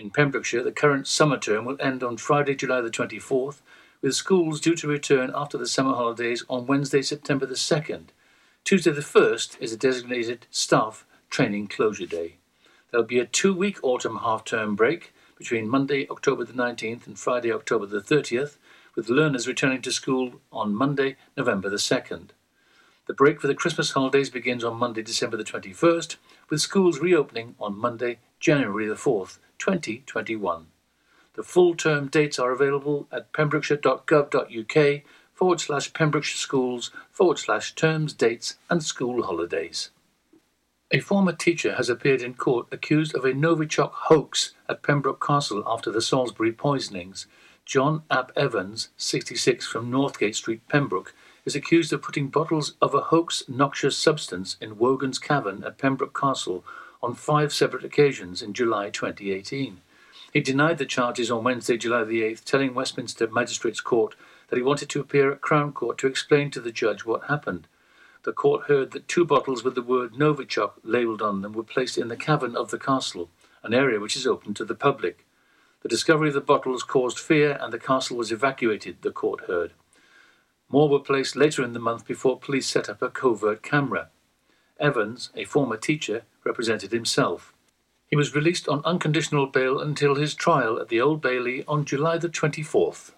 In Pembrokeshire, the current summer term will end on Friday, July the 24th, with schools due to return after the summer holidays on Wednesday, September the 2nd. Tuesday the 1st is a designated staff training closure day. There'll be a two week autumn half term break between Monday, October the 19th and Friday, October the 30th, with learners returning to school on Monday, November the 2nd. The break for the Christmas holidays begins on Monday, December the 21st, with schools reopening on Monday, January the 4th, 2021. The full term dates are available at pembrokeshire.gov.uk forward slash Pembrokeshire Schools forward slash terms, dates, and school holidays. A former teacher has appeared in court accused of a Novichok hoax at Pembroke Castle after the Salisbury poisonings. John Ap Evans, 66, from Northgate Street, Pembroke, is accused of putting bottles of a hoax noxious substance in Wogan's Cavern at Pembroke Castle on five separate occasions in July 2018. He denied the charges on Wednesday, July the 8th, telling Westminster Magistrates Court that he wanted to appear at Crown Court to explain to the judge what happened the court heard that two bottles with the word Novichok labelled on them were placed in the cavern of the castle, an area which is open to the public. The discovery of the bottles caused fear and the castle was evacuated, the court heard. More were placed later in the month before police set up a covert camera. Evans, a former teacher, represented himself. He was released on unconditional bail until his trial at the Old Bailey on July the 24th.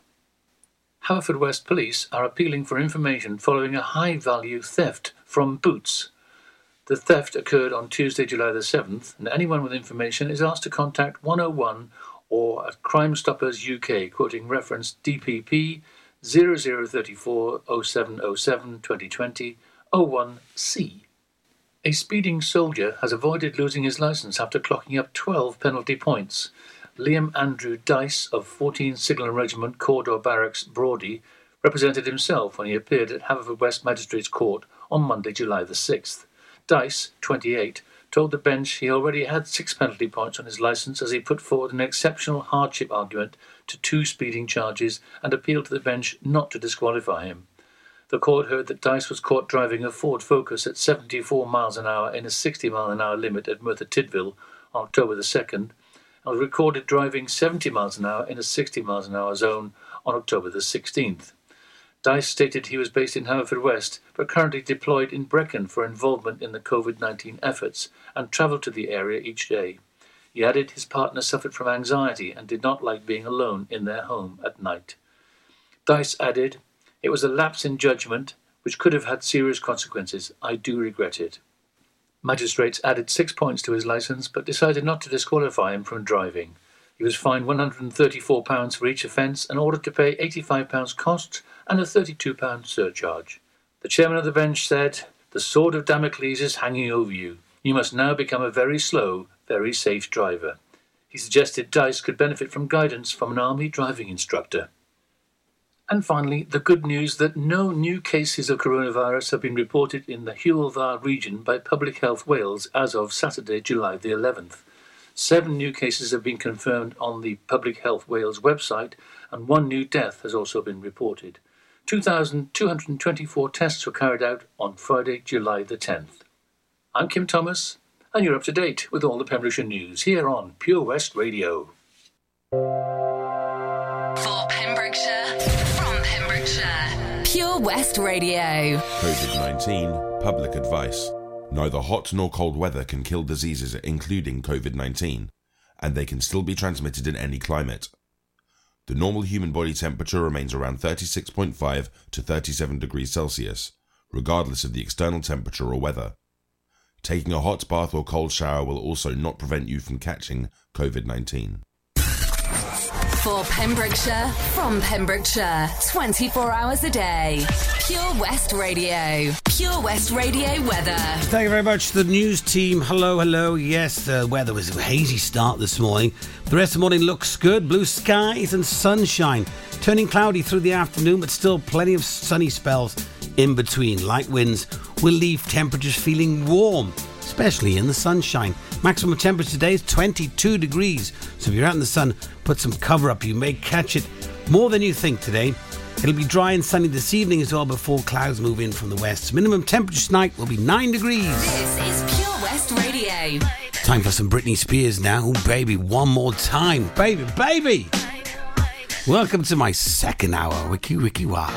Haverfordwest Police are appealing for information following a high value theft from Boots. The theft occurred on Tuesday, July the 7th, and anyone with information is asked to contact 101 or at Crime Stoppers UK, quoting reference DPP 0034 0707 2020 01C. A speeding soldier has avoided losing his licence after clocking up 12 penalty points. Liam Andrew Dice of 14 Signal Regiment Cawdor Barracks, Brawdy, represented himself when he appeared at Haverfordwest Magistrates Court on Monday, July the 6th. Dice, 28, told the bench he already had six penalty points on his licence as he put forward an exceptional hardship argument to two speeding charges and appealed to the bench not to disqualify him. The court heard that Dice was caught driving a Ford Focus at 74 miles an hour in a 60 mile an hour limit at Merthyr Tydfil on October the 2nd and was recorded driving 70 miles an hour in a 60 miles an hour zone on October the 16th. Dice stated he was based in Haverfordwest but currently deployed in Brecon for involvement in the COVID 19 efforts and travelled to the area each day. He added his partner suffered from anxiety and did not like being alone in their home at night. Dice added, It was a lapse in judgment which could have had serious consequences. I do regret it. Magistrates added six points to his licence but decided not to disqualify him from driving. He was fined £134 for each offence and ordered to pay £85 costs and a £32 surcharge. The chairman of the bench said, The sword of Damocles is hanging over you. You must now become a very slow, very safe driver. He suggested Dice could benefit from guidance from an army driving instructor. And finally, the good news that no new cases of coronavirus have been reported in the Dda region by Public Health Wales as of Saturday, July the 11th. Seven new cases have been confirmed on the Public Health Wales website, and one new death has also been reported. 2,224 tests were carried out on Friday, July the 10th. I'm Kim Thomas, and you're up to date with all the Pembrokeshire news here on Pure West Radio. Pure West Radio. COVID 19 Public Advice. Neither hot nor cold weather can kill diseases, including COVID 19, and they can still be transmitted in any climate. The normal human body temperature remains around 36.5 to 37 degrees Celsius, regardless of the external temperature or weather. Taking a hot bath or cold shower will also not prevent you from catching COVID 19. For Pembrokeshire, from Pembrokeshire, 24 hours a day. Pure West Radio. Pure West Radio weather. Thank you very much, the news team. Hello, hello. Yes, the weather was a hazy start this morning. The rest of the morning looks good. Blue skies and sunshine. Turning cloudy through the afternoon, but still plenty of sunny spells in between. Light winds will leave temperatures feeling warm, especially in the sunshine. Maximum temperature today is 22 degrees. So if you're out in the sun, put some cover up. You may catch it more than you think today. It'll be dry and sunny this evening as well before clouds move in from the west. Minimum temperature tonight will be 9 degrees. This is Pure West Radio. Time for some Britney Spears now. Ooh, baby, one more time. Baby, baby. Welcome to my second hour. Wiki, wiki, wow.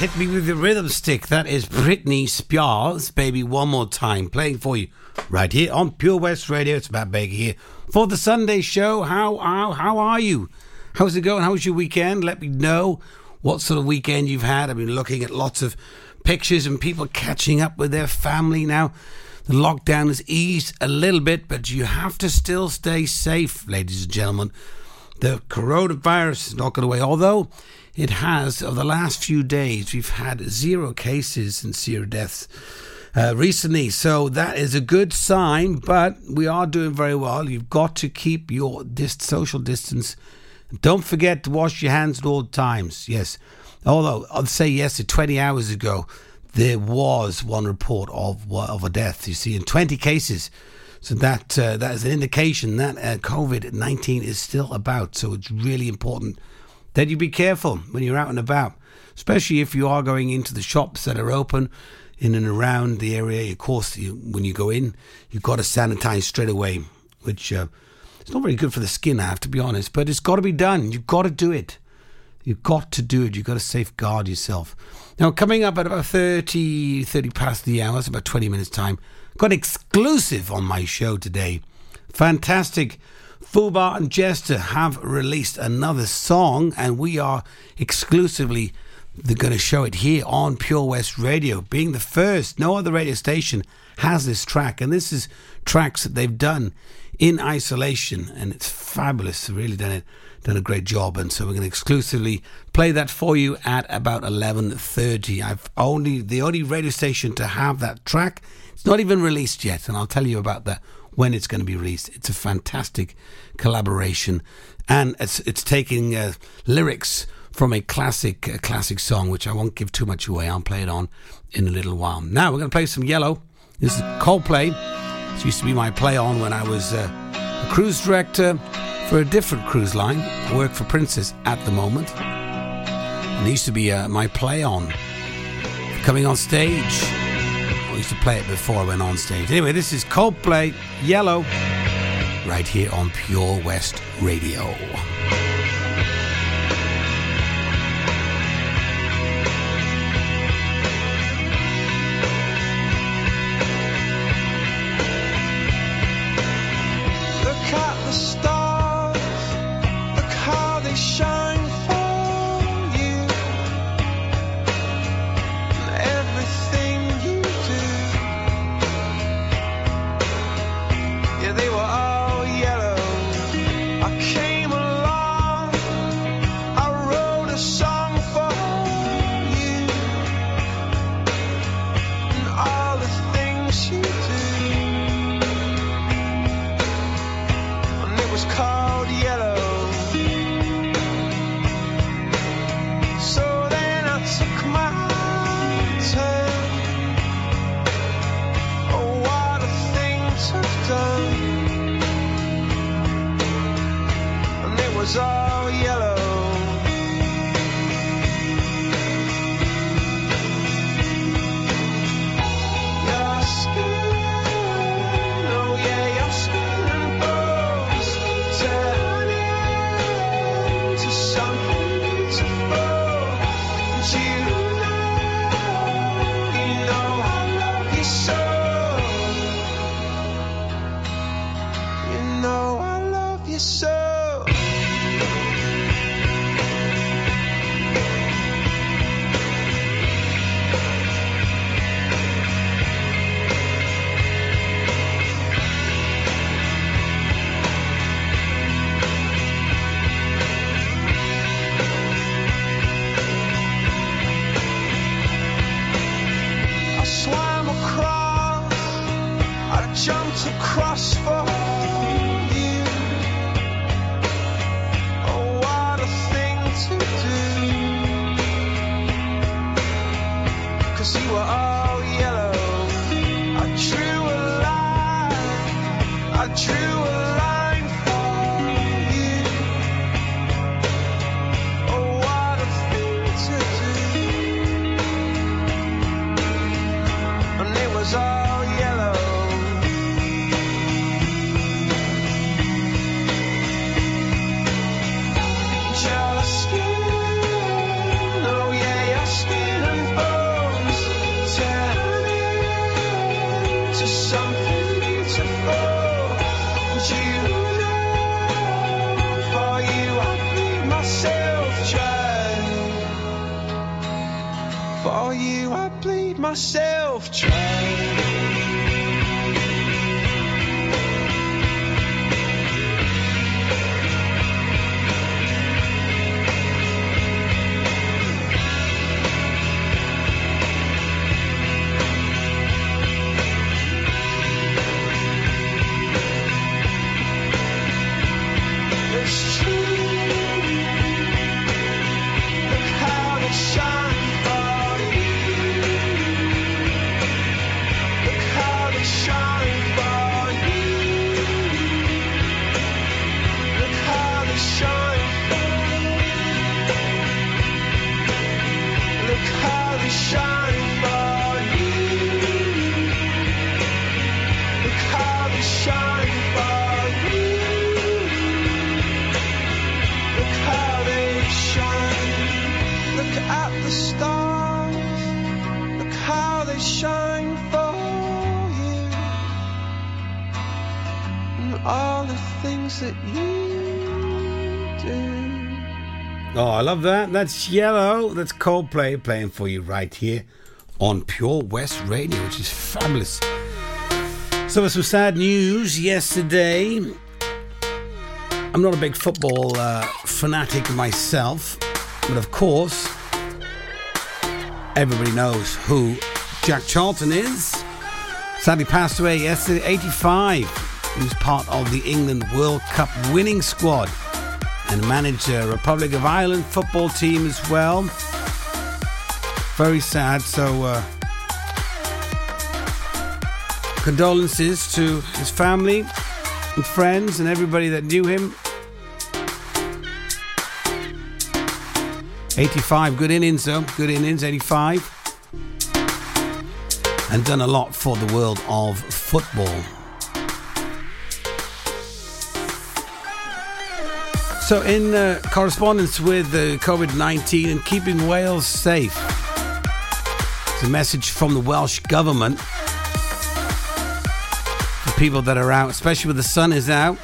Hit Me With the Rhythm Stick. That is Britney Spears, baby, one more time, playing for you right here on Pure West Radio. It's Matt Baker here for the Sunday show. How, how, how are you? How's it going? How was your weekend? Let me know what sort of weekend you've had. I've been looking at lots of pictures and people catching up with their family now. The lockdown has eased a little bit, but you have to still stay safe, ladies and gentlemen. The coronavirus is not going away, although it has, of the last few days, we've had zero cases and zero deaths uh, recently. So that is a good sign, but we are doing very well. You've got to keep your dis- social distance. Don't forget to wash your hands at all times. Yes. Although I'll say yes, 20 hours ago, there was one report of of a death. You see, in 20 cases. So that uh, that is an indication that uh, COVID 19 is still about. So it's really important that you be careful when you're out and about, especially if you are going into the shops that are open in and around the area. Of course, you, when you go in, you've got to sanitize straight away, which uh, it's not very good for the skin, I have to be honest, but it's got to be done. You've got to do it. You've got to do it. You've got to safeguard yourself. Now, coming up at about 30, 30 past the hour, it's about 20 minutes' time, got exclusive on my show today. Fantastic Fubar and Jester have released another song, and we are exclusively going to show it here on Pure West Radio, being the first. No other radio station has this track, and this is tracks that they've done in isolation, and it's fabulous. They've really done it, done a great job, and so we're going to exclusively play that for you at about eleven thirty. I've only the only radio station to have that track. It's not even released yet, and I'll tell you about that when it's going to be released. It's a fantastic collaboration, and it's it's taking uh, lyrics from a classic a classic song, which I won't give too much away. I'll play it on in a little while. Now we're going to play some Yellow. This is Coldplay. This used to be my play on when I was uh, a cruise director for a different cruise line. I work for Princess at the moment. And it used to be uh, my play on coming on stage. Used to play it before I went on stage. Anyway, this is Coldplay Yellow right here on Pure West Radio. Love that. That's Yellow. That's Coldplay playing for you right here on Pure West Radio, which is fabulous. So, some sad news yesterday. I'm not a big football uh, fanatic myself, but of course, everybody knows who Jack Charlton is. Sadly passed away yesterday, 85. He was part of the England World Cup winning squad and managed the Republic of Ireland football team as well. Very sad. So, uh, condolences to his family and friends and everybody that knew him. 85, good innings though, good innings, 85. And done a lot for the world of football. So, in uh, correspondence with uh, COVID 19 and keeping Wales safe, it's a message from the Welsh Government for people that are out, especially when the sun is out.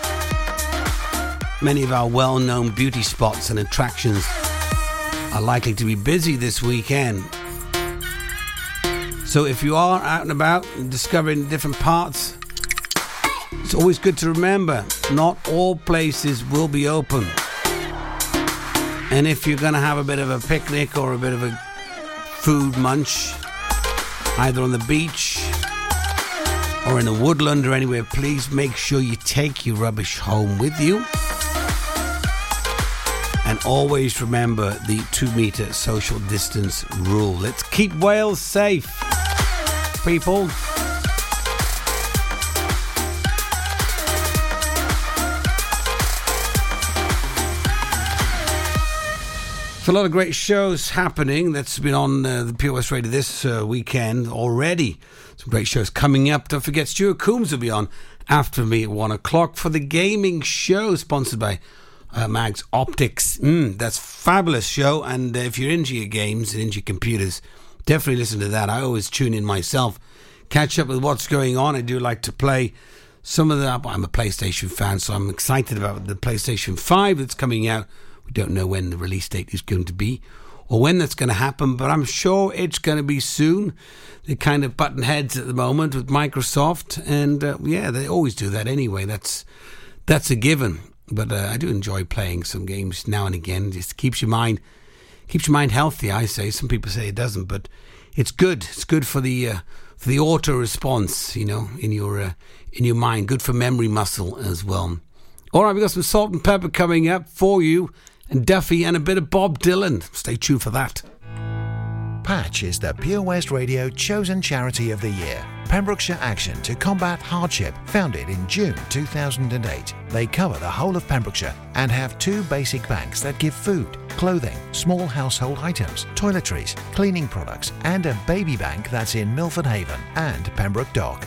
Many of our well known beauty spots and attractions are likely to be busy this weekend. So, if you are out and about and discovering different parts it's always good to remember not all places will be open. And if you're going to have a bit of a picnic or a bit of a food munch, either on the beach or in a woodland or anywhere, please make sure you take your rubbish home with you. And always remember the two metre social distance rule. Let's keep Wales safe, people. A lot of great shows happening that's been on uh, the West Radio this uh, weekend already. Some great shows coming up. Don't forget, Stuart Coombs will be on after me at one o'clock for the gaming show sponsored by uh, Mags Optics. Mm, that's fabulous show. And uh, if you're into your games and into your computers, definitely listen to that. I always tune in myself, catch up with what's going on. I do like to play some of the. I'm a PlayStation fan, so I'm excited about the PlayStation 5 that's coming out we don't know when the release date is going to be or when that's going to happen, but I'm sure it's going to be soon. They're kind of button heads at the moment with Microsoft, and uh, yeah, they always do that anyway. That's that's a given. But uh, I do enjoy playing some games now and again. It just keeps your mind keeps your mind healthy. I say. Some people say it doesn't, but it's good. It's good for the uh, for the auto response. You know, in your uh, in your mind. Good for memory muscle as well. All right, we've got some Salt-N-Pepa coming up for you and Duffy and a bit of Bob Dylan. Stay tuned for that. Patch is the Pure West Radio chosen charity of the year. Pembrokeshire Action to Combat Hardship, founded in June 2008. They cover the whole of Pembrokeshire and have two basic banks that give food, clothing, small household items, toiletries, cleaning products, and a baby bank that's in Milford Haven and Pembroke Dock,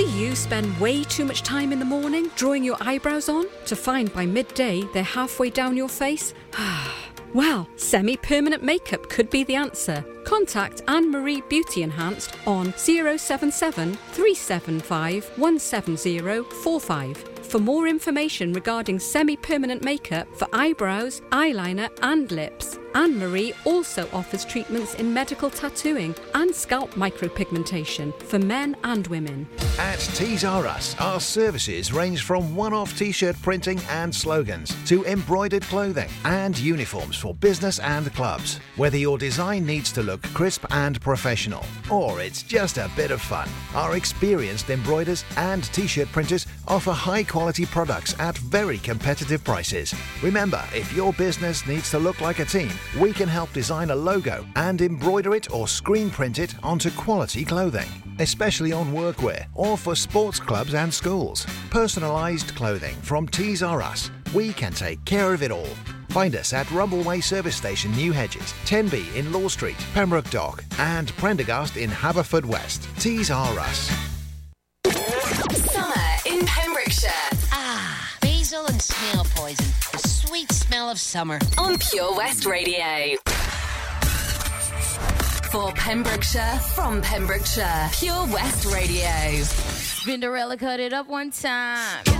Do you spend way too much time in the morning drawing your eyebrows on to find by midday they're halfway down your face? Well, semi permanent makeup could be the answer. Contact Anne Marie Beauty Enhanced on 077 375 17045 for more information regarding semi permanent makeup for eyebrows, eyeliner, and lips. Anne Marie also offers treatments in medical tattooing and scalp micropigmentation for men and women. At Tees R Us, our services range from one off t shirt printing and slogans to embroidered clothing and uniforms for business and clubs. Whether your design needs to look crisp and professional, or it's just a bit of fun, our experienced embroiders and t shirt printers offer high quality products at very competitive prices. Remember, if your business needs to look like a team, we can help design a logo and embroider it or screen print it onto quality clothing, especially on workwear or for sports clubs and schools. Personalised clothing from Tees R Us. We can take care of it all. Find us at Rumbleway Service Station, New Hedges, 10B in Law Street, Pembroke Dock, and Prendergast in Haverfordwest. Tees R Us. Summer in Pembrokeshire drizzle and snail poison. The sweet smell of summer. On Pure West Radio. For Pembrokeshire, from Pembrokeshire, Pure West Radio. Cinderella cut it up one time.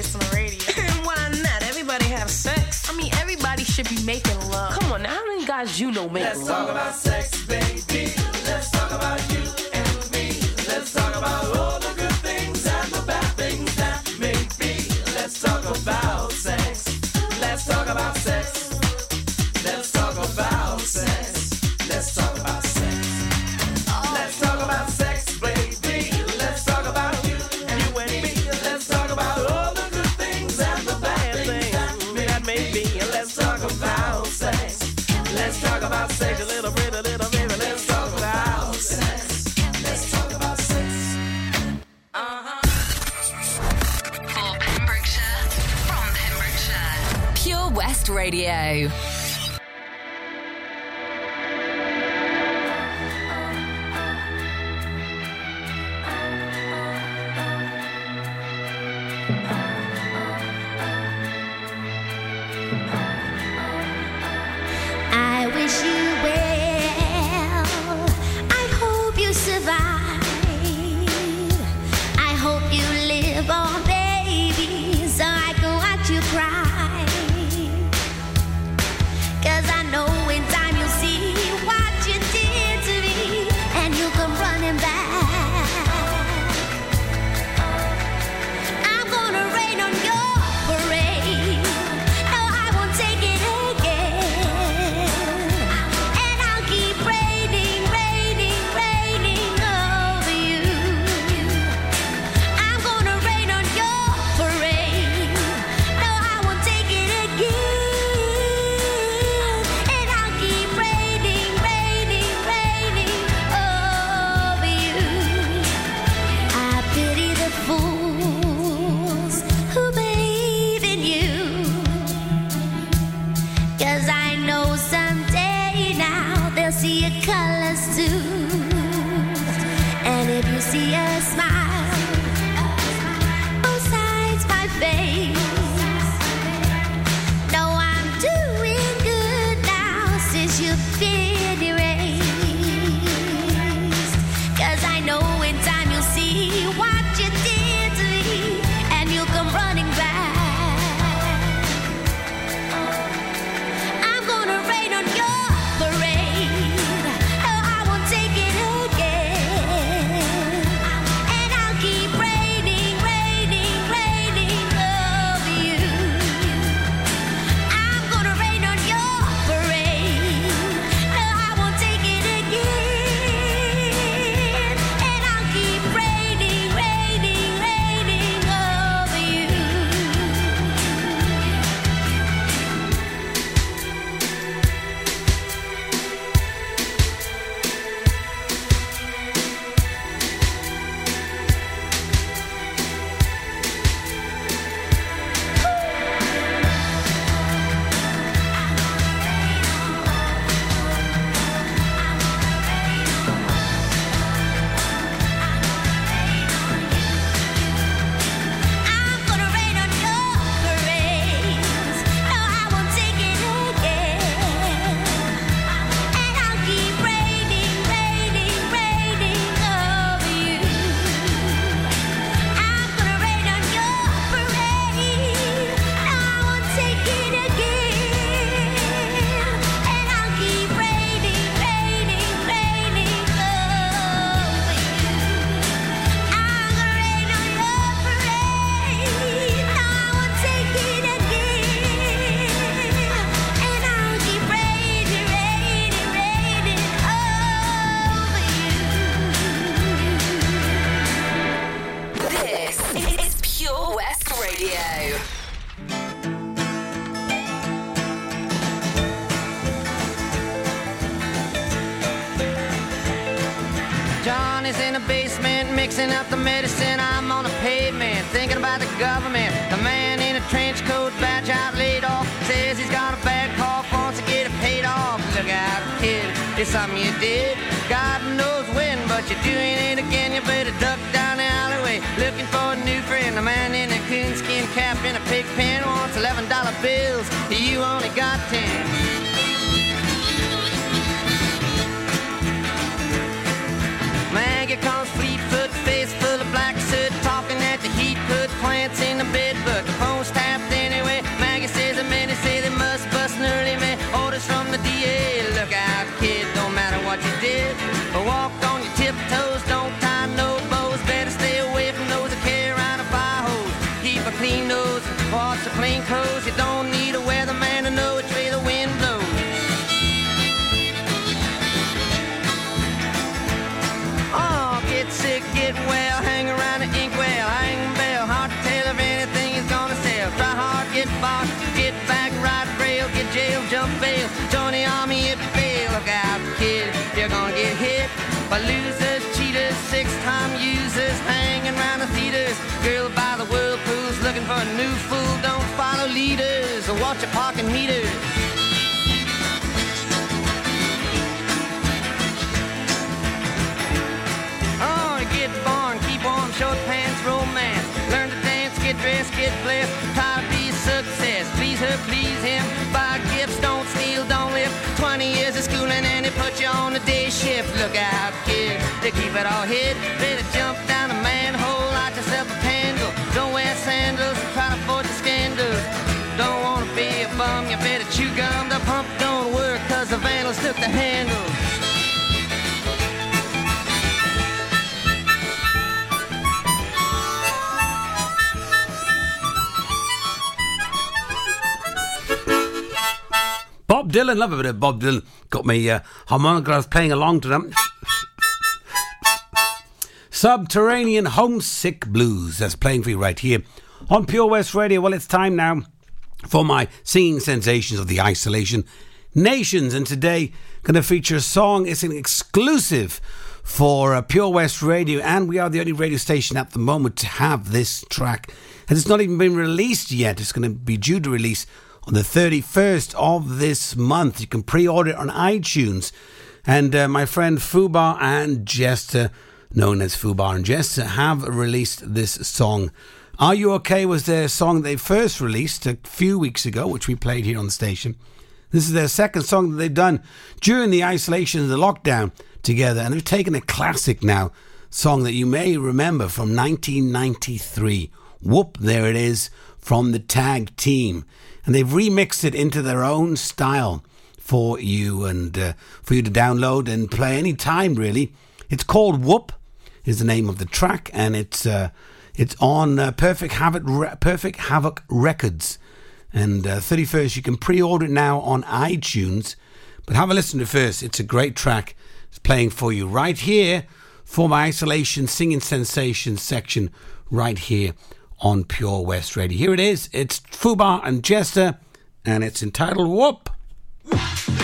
kiss on the radio. and why not? Everybody have sex. I mean, everybody should be making love. Come on, now, how many guys you know make Let's love? Let's talk about sex, baby. Let's talk about you. Radio. Dollar bills. You only got ten. New fool. Don't follow leaders or watch your parking meters. Oh, get born, keep warm, short pants, romance. Learn to dance, get dressed, get blessed. Try to be success. Please her, please him. Buy gifts, don't steal, don't live. 20 years of schooling and they put you on a day shift. Look out, kid, they keep it all hid. The vandals took the handle. Bob Dylan, love a bit of Bob Dylan. Got me uh, playing along to them. Subterranean Homesick Blues. That's playing for you right here on Pure West Radio. Well, it's time now for my singing sensations of the isolation nations. And today, going to feature a song. It's an exclusive for uh, Pure West Radio, and we are the only radio station at the moment to have this track. And it's not even been released yet. It's going to be due to release on the 31st of this month. You can pre order it on iTunes. And uh, my friend Fubar and Jester known as Fubar and Jester, have released this song. Are You Okay was their song they first released a few weeks ago, which we played here on the station. This is their second song that they've done during the isolation and the lockdown together, and they've taken a classic now, song that you may remember from 1993. Whoomp, there it is from the tag team, and they've remixed it into their own style for you and uh, for you to download and play any time. Really, it's called Whoomp is the name of the track, and it's uh, it's on uh, Perfect Havoc Re- Perfect Havoc Records. And uh, 31st, you can pre-order it now on iTunes. But have a listen to it first. It's a great track. It's playing for you right here for my isolation singing sensation section right here on Pure West Radio. Here it is. It's Fubar and Jester, and it's entitled Whoomp.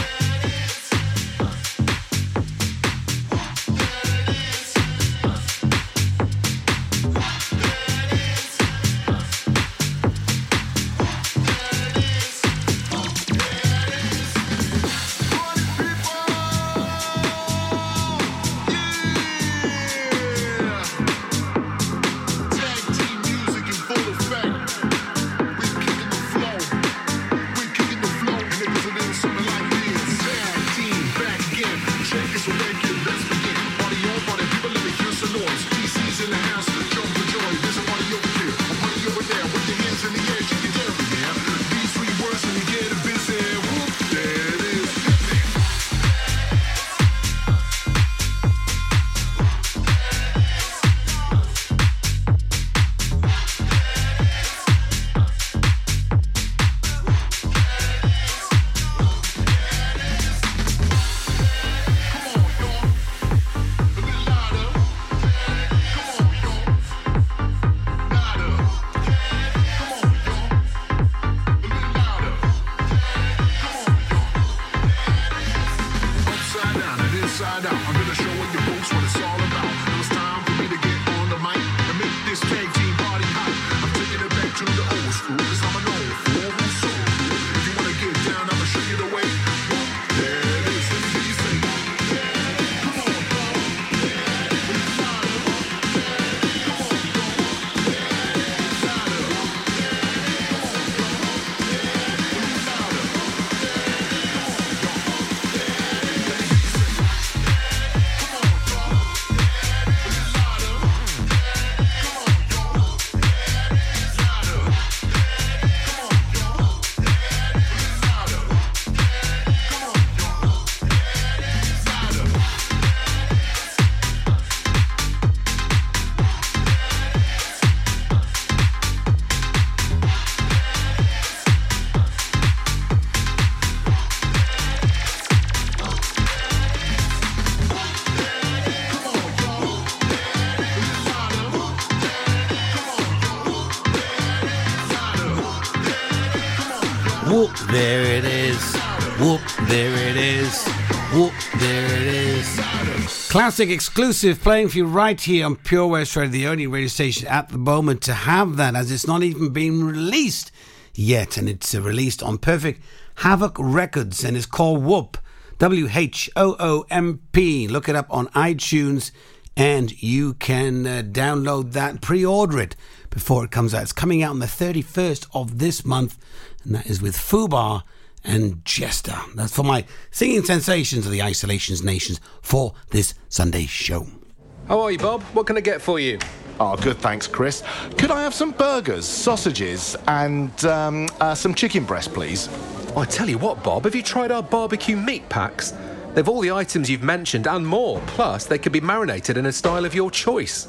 Classic exclusive playing for you right here on Pure West Radio, the only radio station at the moment to have that, as it's not even been released yet. And it's uh, released on Perfect Havoc Records and it's called Whoomp. W H O O M P. Look it up on iTunes and you can uh, download that, pre order it before it comes out. It's coming out on the 31st of this month, and that is with Fubar and Jester. That's for my singing sensations of the Isolations Nations for this Sunday show. How are you, Bob? What can I get for you? Oh, good, thanks, Chris. Could I have some burgers, sausages, and um, uh, some chicken breast, please? I tell you what, Bob, have you tried our barbecue meat packs? They've all the items you've mentioned and more. Plus, they can be marinated in a style of your choice.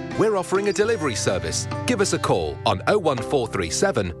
We're offering a delivery service. Give us a call on 01437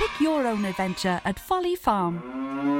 Pick your own adventure at Folly Farm.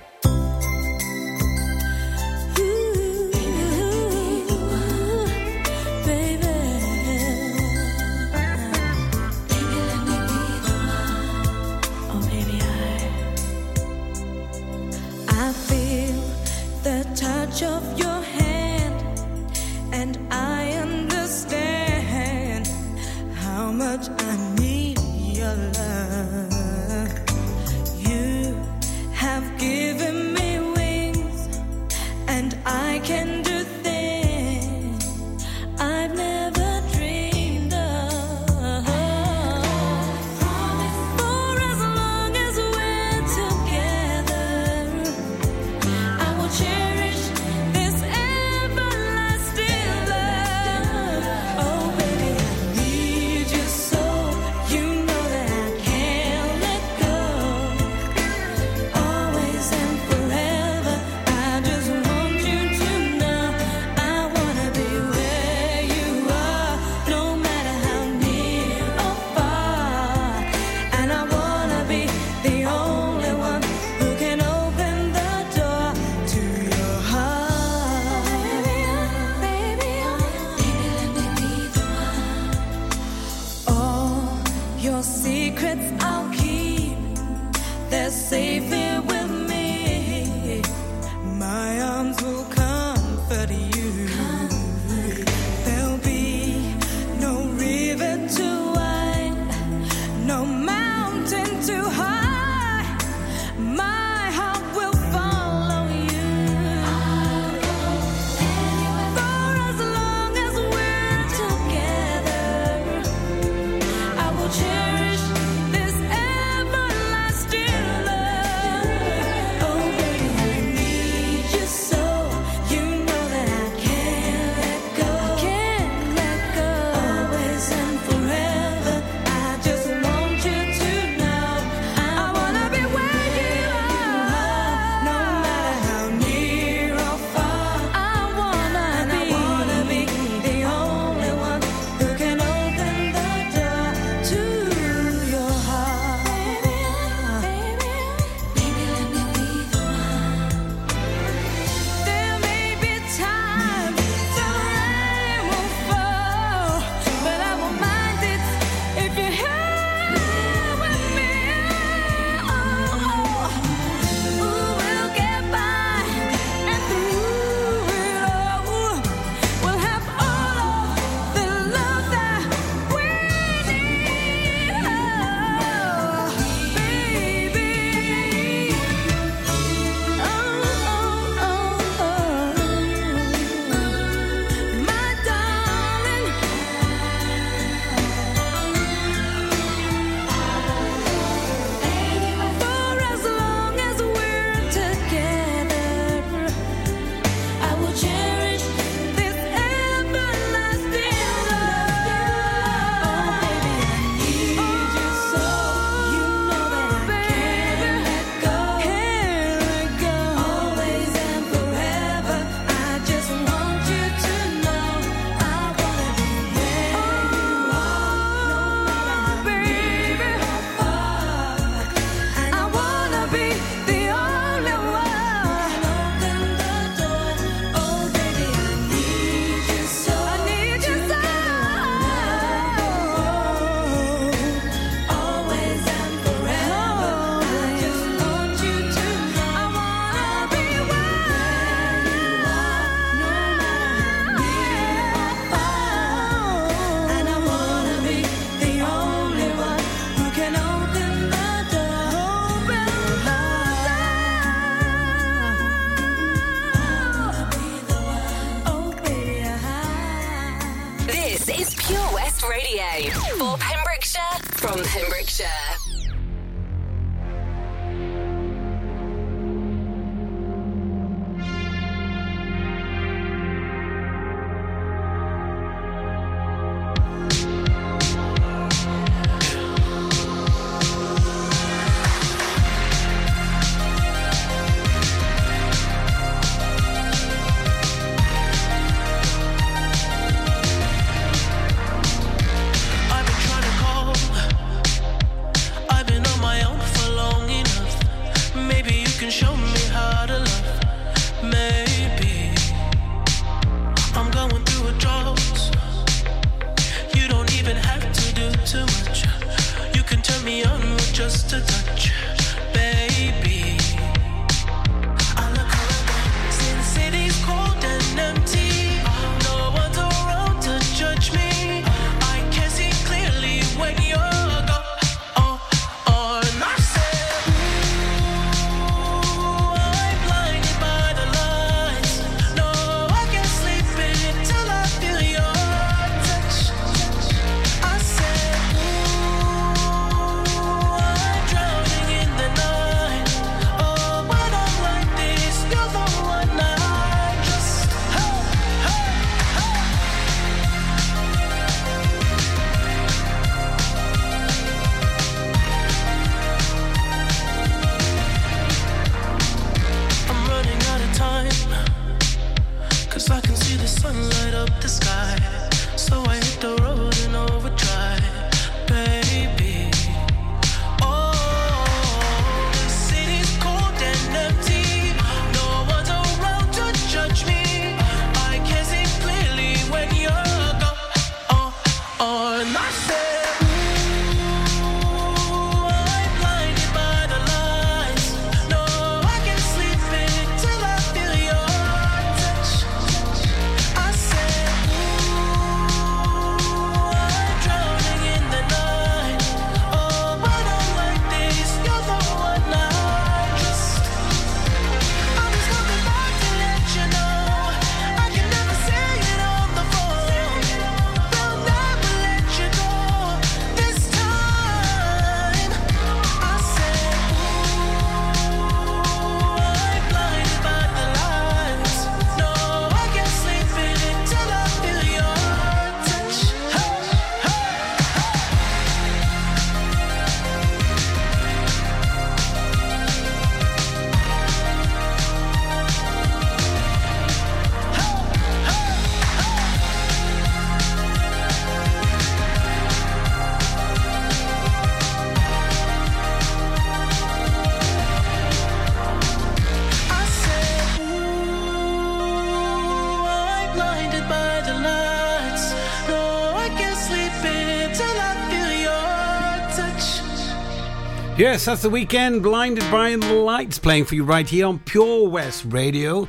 Yes, that's the Weeknd. Blinded by the lights playing for you right here on Pure West Radio.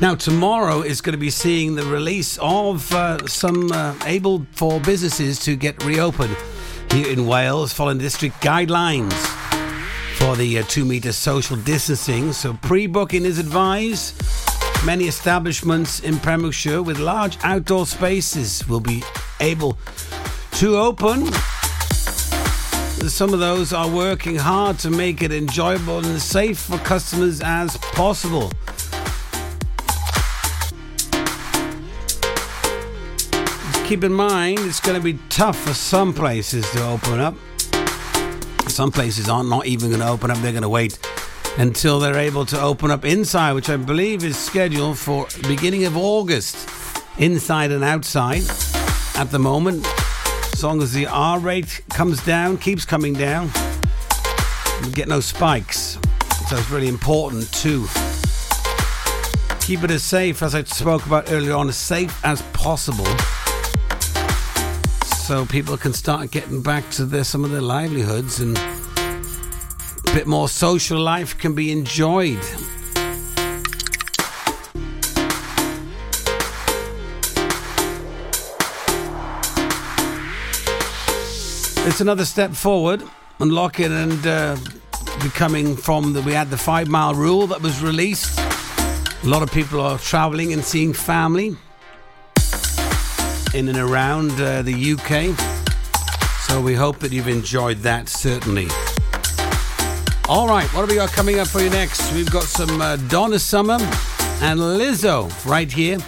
Now, tomorrow is going to be seeing the release of uh, some uh, able for businesses to get reopened here in Wales following district guidelines for the uh, two metre social distancing. So, pre booking is advised. Many establishments in Pembrokeshire with large outdoor spaces will be able to open. Some of those are working hard to make it enjoyable and safe for customers as possible. Keep in mind, it's going to be tough for some places to open up. Some places aren't not even going to open up, they're going to wait until they're able to open up inside, which I believe is scheduled for beginning of August, inside and outside at the moment. As long as the R rate comes down, keeps coming down, we get no spikes. So it's really important to keep it as safe as I spoke about earlier on, as safe as possible. So people can start getting back to their, some of their livelihoods and a bit more social life can be enjoyed. It's another step forward, unlocking and uh, becoming from the. We had the five mile rule that was released. A lot of people are traveling and seeing family. in and around uh, the UK. So we hope that you've enjoyed that, certainly. All right, what have we got coming up for you next? We've got some uh, Donna Summer and Lizzo right here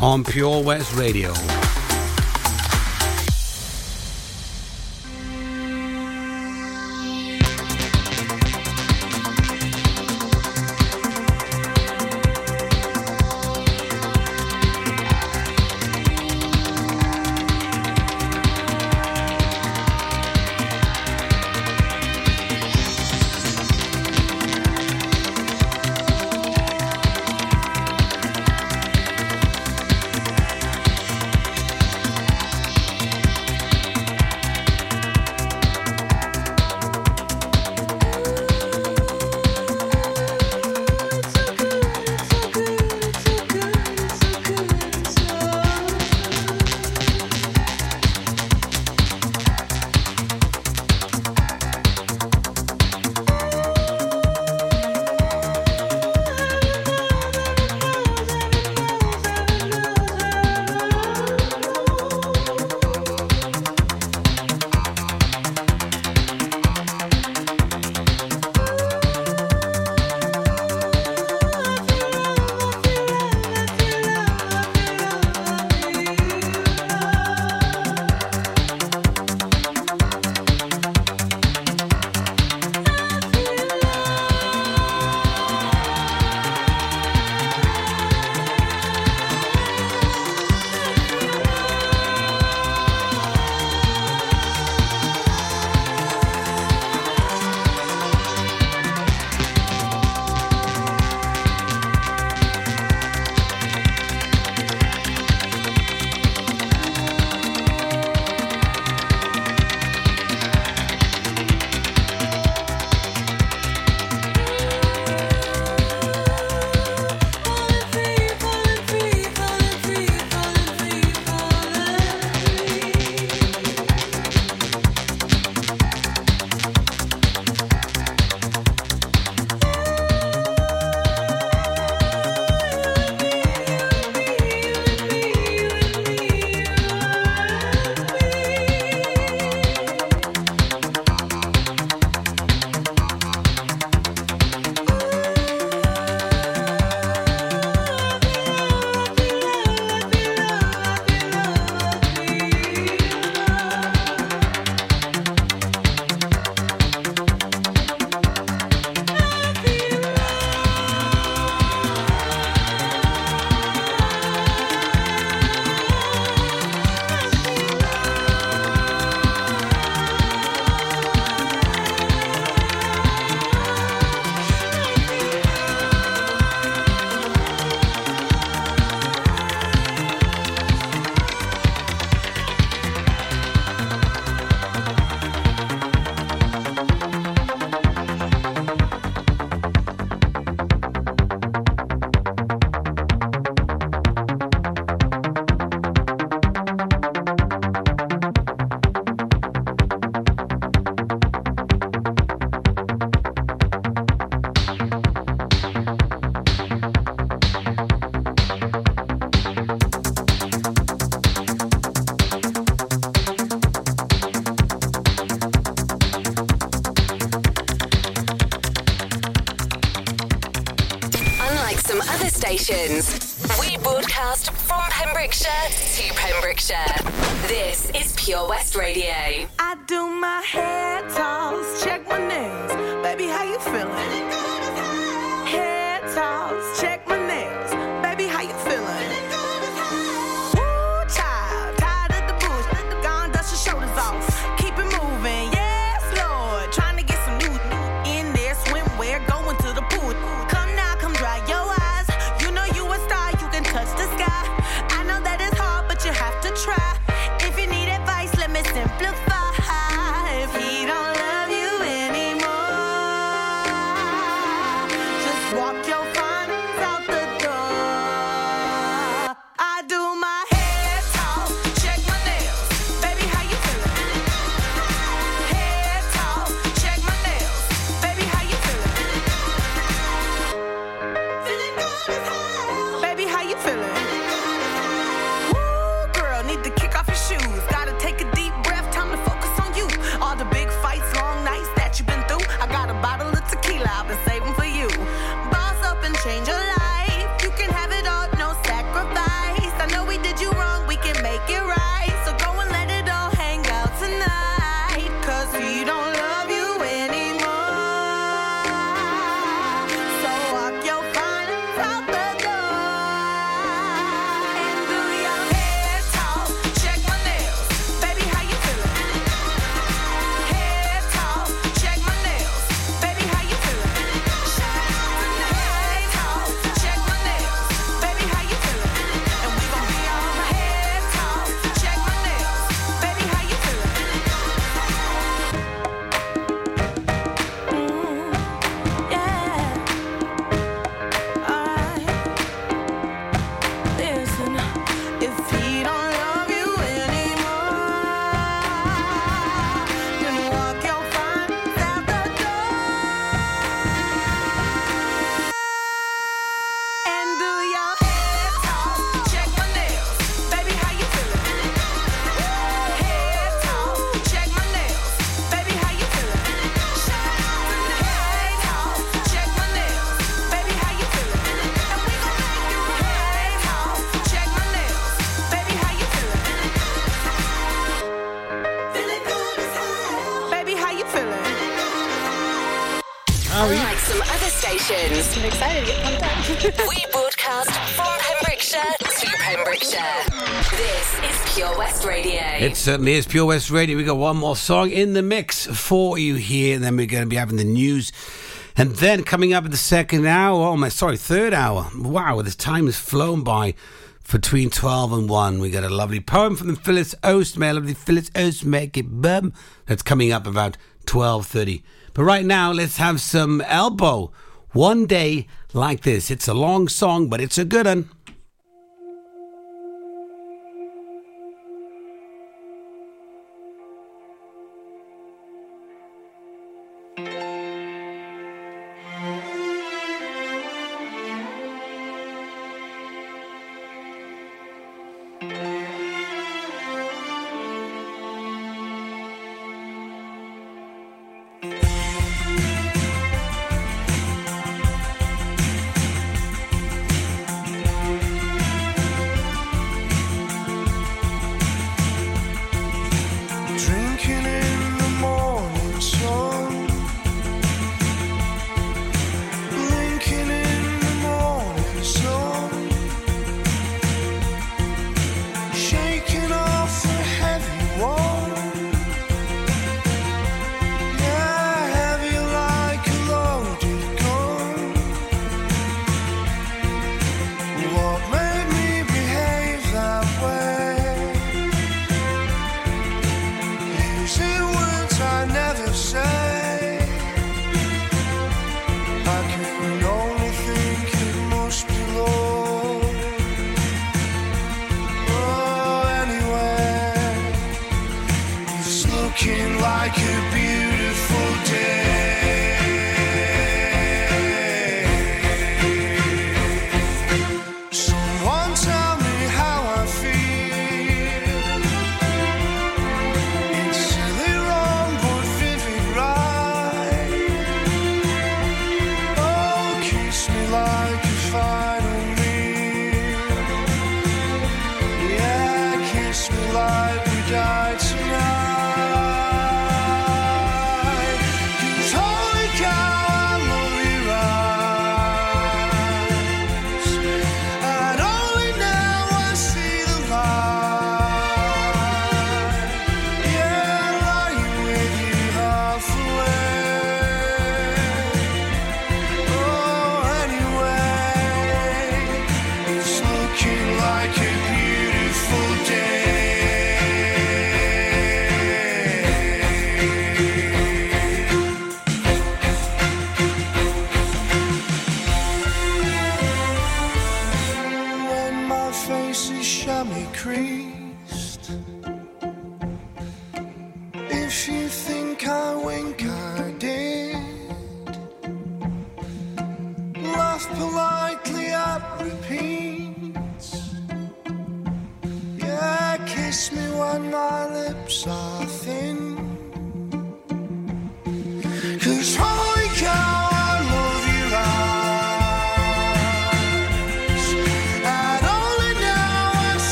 on Pure West Radio. West Radio. It certainly is Pure West Radio. We got one more song in the mix for you here, and then we're going to be having the news. And then coming up in the second hour, oh my, sorry, third hour. Wow, this time has flown by. Between 12 and 1, we got a lovely poem from the Phyllis Oastmail of the Phyllis Oastmaker Bum that's coming up about 12.30. But right now, let's have some elbow. One day like this. It's a long song, but it's a good one.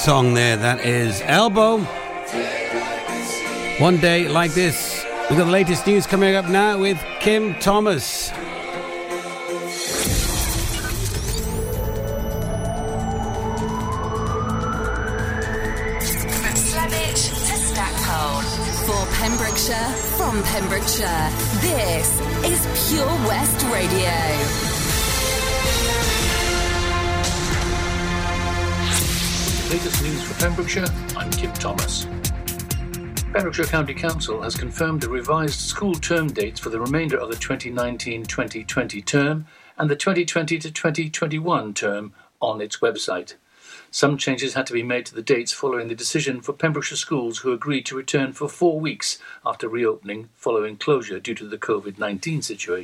Song there. That is Elbow. One day like this. We've got the latest news coming up now with Kim Thomas. Pembrokeshire, I'm Kim Thomas. Pembrokeshire County Council has confirmed the revised school term dates for the remainder of the 2019-2020 term and the 2020-2021 term on its website. Some changes had to be made to the dates following the decision for Pembrokeshire schools who agreed to return for four weeks after reopening following closure due to the COVID 19 situation.